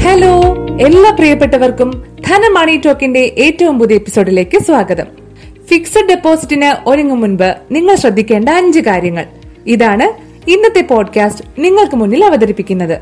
Hello എല്ലാ പ്രിയപ്പെട്ടവർക്കും ധനമണി ടോക്കിന്റെ ഏറ്റവും പുതിയ എപ്പിസോഡിലേക്ക് സ്വാഗതം. ഫിക്സഡ് ഡെപ്പോസിറ്റിന് ഒരുങ്ങും മുൻപ് നിങ്ങൾ ശ്രദ്ധിക്കേണ്ട അഞ്ച് കാര്യങ്ങൾ. ഇതാണ് ഇന്നത്തെ പോഡ്കാസ്റ്റ് നിങ്ങൾക്ക് മുന്നിൽ അവതരിപ്പിക്കുന്നത്.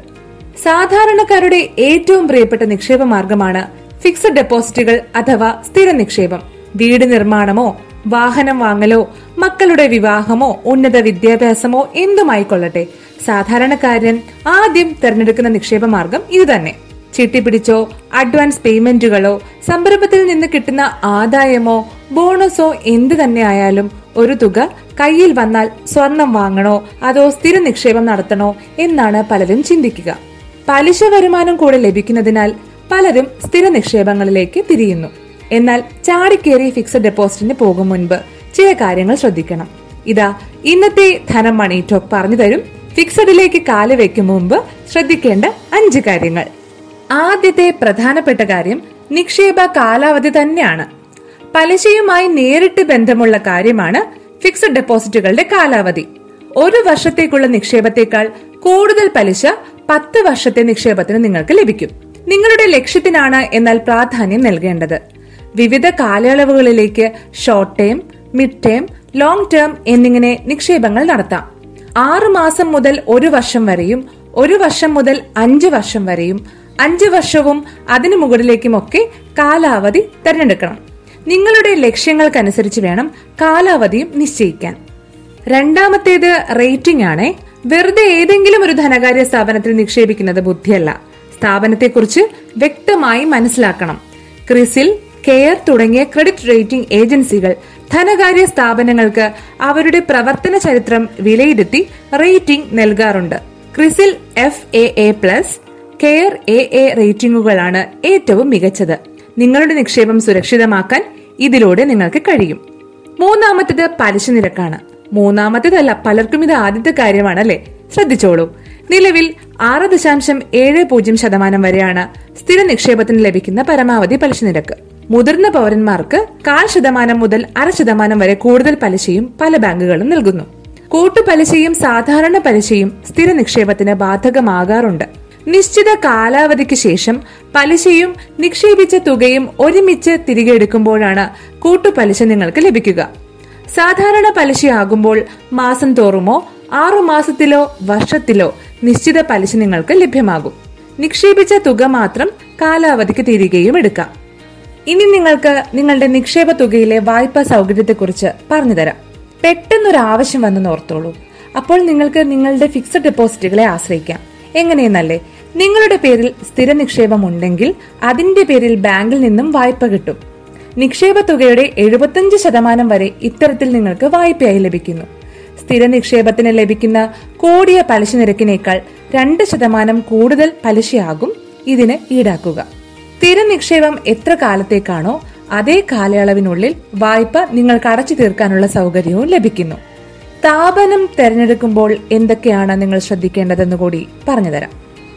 സാധാരണക്കാരുടെ ഏറ്റവും പ്രിയപ്പെട്ട നിക്ഷേപ മാർഗമാണ് ഫിക്സഡ് ഡെപ്പോസിറ്റുകൾ അഥവാ സ്ഥിര നിക്ഷേപം. വീട് നിർമ്മാണമോ വാഹനം വാങ്ങലോ മക്കളുടെ വിവാഹമോ ഉന്നത വിദ്യാഭ്യാസമോ എന്തുമായിക്കൊള്ളട്ടെ? സാധാരണക്കാരൻ ആദ്യം തിരഞ്ഞെടുക്കുന്ന നിക്ഷേപ മാർഗം ഇതുതന്നെ. ചിട്ടി പിടിച്ചോ അഡ്വാൻസ് പേയ്മെന്റുകളോ സംരംഭത്തിൽ നിന്ന് കിട്ടുന്ന ആദായമോ ബോണസോ എന്ത് തന്നെ ആയാലും ഒരു തുക കയ്യിൽ വന്നാൽ സ്വർണം വാങ്ങണോ അതോ സ്ഥിര നിക്ഷേപം നടത്തണോ എന്നാണ് പലരും ചിന്തിക്കുക. പലിശ വരുമാനം കൂടെ ലഭിക്കുന്നതിനാൽ പലരും സ്ഥിര നിക്ഷേപങ്ങളിലേക്ക് തിരിയുന്നു. എന്നാൽ ചാടിക്കേറി ഫിക്സഡ് ഡെപ്പോസിറ്റിന് പോകും മുൻപ് ചില കാര്യങ്ങൾ ശ്രദ്ധിക്കണം. ഇതാ ഇന്നത്തെ ധനം മണി ടോക്ക് പറഞ്ഞു തരും. ഫിക്സഡിലേക്ക് കാൽ വെക്കും മുമ്പ് ശ്രദ്ധിക്കേണ്ട അഞ്ച് കാര്യങ്ങൾ. ആദ്യത്തെ പ്രധാനപ്പെട്ട കാര്യം നിക്ഷേപ കാലാവധി തന്നെയാണ്. പലിശയുമായി നേരിട്ട് ബന്ധമുള്ള കാര്യമാണ് ഫിക്സഡ് ഡെപ്പോസിറ്റുകളുടെ കാലാവധി. ഒരു വർഷത്തേക്കുള്ള നിക്ഷേപത്തേക്കാൾ കൂടുതൽ പലിശ പത്ത് വർഷത്തെ നിക്ഷേപത്തിന് നിങ്ങൾക്ക് ലഭിക്കും. നിങ്ങളുടെ ലക്ഷ്യത്തിനാണ് എന്നാൽ പ്രാധാന്യം നൽകേണ്ടത്. വിവിധ കാലയളവുകളിലേക്ക് short term mid term long term എന്നിങ്ങനെ നിക്ഷേപങ്ങൾ നടത്താം. ആറു മാസം മുതൽ ഒരു വർഷം വരെയും ഒരു വർഷം മുതൽ അഞ്ച് വർഷം വരെയും അഞ്ച് വർഷവും അതിനു മുകളിലേക്കുമൊക്കെ കാലാവധി തിരഞ്ഞെടുക്കണം. നിങ്ങളുടെ ലക്ഷ്യങ്ങൾക്കനുസരിച്ച് വേണം കാലാവധിയും നിശ്ചയിക്കാൻ. രണ്ടാമത്തേത് റേറ്റിംഗ് ആണ്. വെറുതെ ഏതെങ്കിലും ഒരു ധനകാര്യ സ്ഥാപനത്തിൽ നിക്ഷേപിക്കുന്നത് ബുദ്ധിയല്ല. സ്ഥാപനത്തെക്കുറിച്ച് വ്യക്തമായി മനസ്സിലാക്കണം. ക്രിസിൽ കെയർ തുടങ്ങിയ ക്രെഡിറ്റ് റേറ്റിംഗ് ഏജൻസികൾ ധനകാര്യ സ്ഥാപനങ്ങൾക്ക് അവരുടെ പ്രവർത്തന ചരിത്രം വിലയിരുത്തി റേറ്റിംഗ് നൽകാറുണ്ട്. CRISIL F A A plus CARE A A റേറ്റിംഗുകളാണ് ഏറ്റവും മികച്ചത്. നിങ്ങളുടെ നിക്ഷേപം സുരക്ഷിതമാക്കാൻ ഇതിലൂടെ നിങ്ങൾക്ക് കഴിയും. മൂന്നാമത്തേത് പലിശ നിരക്കാണ്. മൂന്നാമത്തേതല്ല പലർക്കും ഇത് ആദ്യത്തെ കാര്യമാണ് അല്ലെ ശ്രദ്ധിച്ചോളൂ. നിലവിൽ ആറ് ദശാംശം ഏഴ് പൂജ്യം ശതമാനം വരെയാണ് സ്ഥിര നിക്ഷേപത്തിന് ലഭിക്കുന്ന പരമാവധി പലിശ നിരക്ക്. മുതിർന്ന പൗരന്മാർക്ക് കാൽ ശതമാനം മുതൽ അര ശതമാനം വരെ കൂടുതൽ പലിശയും പല ബാങ്കുകളും നൽകുന്നു. കൂട്ടുപലിശയും സാധാരണ പലിശയും സ്ഥിര നിക്ഷേപത്തിന് ബാധകമാകാറുണ്ട്. നിശ്ചിത കാലാവധിക്ക് ശേഷം പലിശയും നിക്ഷേപിച്ച തുകയും ഒരുമിച്ച് തിരികെ എടുക്കുമ്പോഴാണ് കൂട്ടുപലിശ നിങ്ങൾക്ക് ലഭിക്കുക. സാധാരണ പലിശയാകുമ്പോൾ മാസം തോറുമോ ആറു മാസത്തിലോ വർഷത്തിലോ നിശ്ചിത പലിശ നിങ്ങൾക്ക് ലഭ്യമാകും. നിക്ഷേപിച്ച തുക മാത്രം കാലാവധിക്ക് തിരികെയും എടുക്കാം. ഇനി നിങ്ങൾക്ക് നിങ്ങളുടെ നിക്ഷേപ തുകയിലെ വായ്പാ സൗകര്യത്തെക്കുറിച്ച് പറഞ്ഞുതരാം പെട്ടെന്നൊരു ആവശ്യം വന്നെന്ന് ഓർത്തോളൂ. അപ്പോൾ നിങ്ങൾക്ക് നിങ്ങളുടെ ഫിക്സഡ് ഡെപ്പോസിറ്റുകളെ ആശ്രയിക്കാം. എങ്ങനെയെന്നല്ലേ? നിങ്ങളുടെ പേരിൽ സ്ഥിര നിക്ഷേപം ഉണ്ടെങ്കിൽ അതിന്റെ പേരിൽ ബാങ്കിൽ നിന്നും വായ്പ കിട്ടും. നിക്ഷേപ തുകയുടെ എഴുപത്തിയഞ്ച് ശതമാനം വരെ ഇത്തരത്തിൽ നിങ്ങൾക്ക് വായ്പയായി ലഭിക്കുന്നു. സ്ഥിര നിക്ഷേപത്തിന് ലഭിക്കുന്ന കൂടിയ പലിശ നിരക്കിനേക്കാൾ രണ്ട് ശതമാനം കൂടുതൽ പലിശയാകും ഇതിന് ഈടാക്കുക. സ്ഥിര നിക്ഷേപം എത്ര കാലത്തേക്കാണോ അതേ കാലയളവിനുള്ളിൽ വായ്പ നിങ്ങൾക്ക് അടച്ചു തീർക്കാനുള്ള സൗകര്യവും ലഭിക്കുന്നു. സ്ഥാപനം തിരഞ്ഞെടുക്കുമ്പോൾ എന്തൊക്കെയാണ് നിങ്ങൾ ശ്രദ്ധിക്കേണ്ടതെന്ന് കൂടി പറഞ്ഞുതരാം.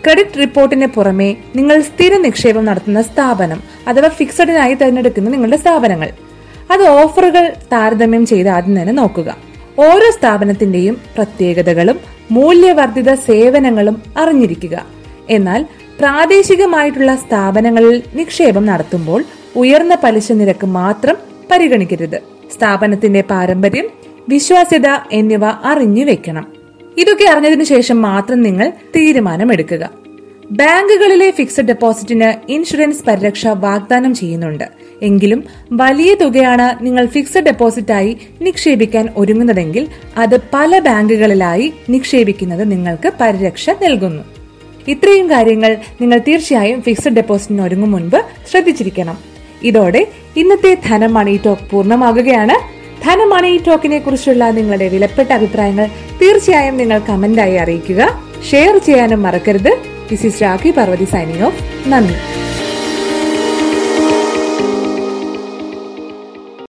ക്രെഡിറ്റ് റിപ്പോർട്ടിന് പുറമെ നിങ്ങൾ സ്ഥിര നിക്ഷേപം നടത്തുന്ന സ്ഥാപനം അഥവാ ഫിക്സഡിനായി തിരഞ്ഞെടുക്കുന്ന നിങ്ങളുടെ സ്ഥാപനങ്ങൾ. അത് ഓഫറുകൾ താരതമ്യം ചെയ്ത് ആദ്യം തന്നെ നോക്കുക. ഓരോ സ്ഥാപനത്തിന്റെയും പ്രത്യേകതകളും മൂല്യവർദ്ധിത സേവനങ്ങളും അറിഞ്ഞിരിക്കുക. എന്നാൽ പ്രാദേശികമായിട്ടുള്ള സ്ഥാപനങ്ങളിൽ നിക്ഷേപം നടത്തുമ്പോൾ ഉയർന്ന പലിശ നിരക്ക് മാത്രം പരിഗണിക്കരുത്. സ്ഥാപനത്തിന്റെ പാരമ്പര്യം വിശ്വാസ്യത എന്നിവ അറിഞ്ഞു വെക്കണം. ഇതൊക്കെ അറിഞ്ഞതിനു ശേഷം മാത്രം നിങ്ങൾ തീരുമാനമെടുക്കുക. ബാങ്കുകളിലെ ഫിക്സഡ് ഡെപ്പോസിറ്റിന് ഇൻഷുറൻസ് പരിരക്ഷ വാഗ്ദാനം ചെയ്യുന്നുണ്ട്. എങ്കിലും വലിയ തുകയാണ് നിങ്ങൾ ഫിക്സഡ് ഡെപ്പോസിറ്റായി നിക്ഷേപിക്കാൻ ഒരുങ്ങുന്നതെങ്കിൽ അത് പല ബാങ്കുകളിലായി നിക്ഷേപിക്കുന്നത് നിങ്ങൾക്ക് പരിരക്ഷ നൽകുന്നു. ഇത്രയും കാര്യങ്ങൾ നിങ്ങൾ തീർച്ചയായും ഫിക്സഡ് ഡെപ്പോസിറ്റിന് ഒരുങ്ങും മുൻപ് ശ്രദ്ധിച്ചിരിക്കണം. ഇതോടെ ഇന്നത്തെ ധനം മണി ടോക്ക് പൂർണമാകുകയാണ്. ധനം മണി ടോക്കിനെ കുറിച്ചുള്ള നിങ്ങളുടെ വിലപ്പെട്ട അഭിപ്രായങ്ങൾ തീർച്ചയായും നിങ്ങൾ കമന്റായി അറിയിക്കുക. ഷെയർ ചെയ്യാനും മറക്കരുത്. This is Rakhi Parvathy signing off നന്ദി.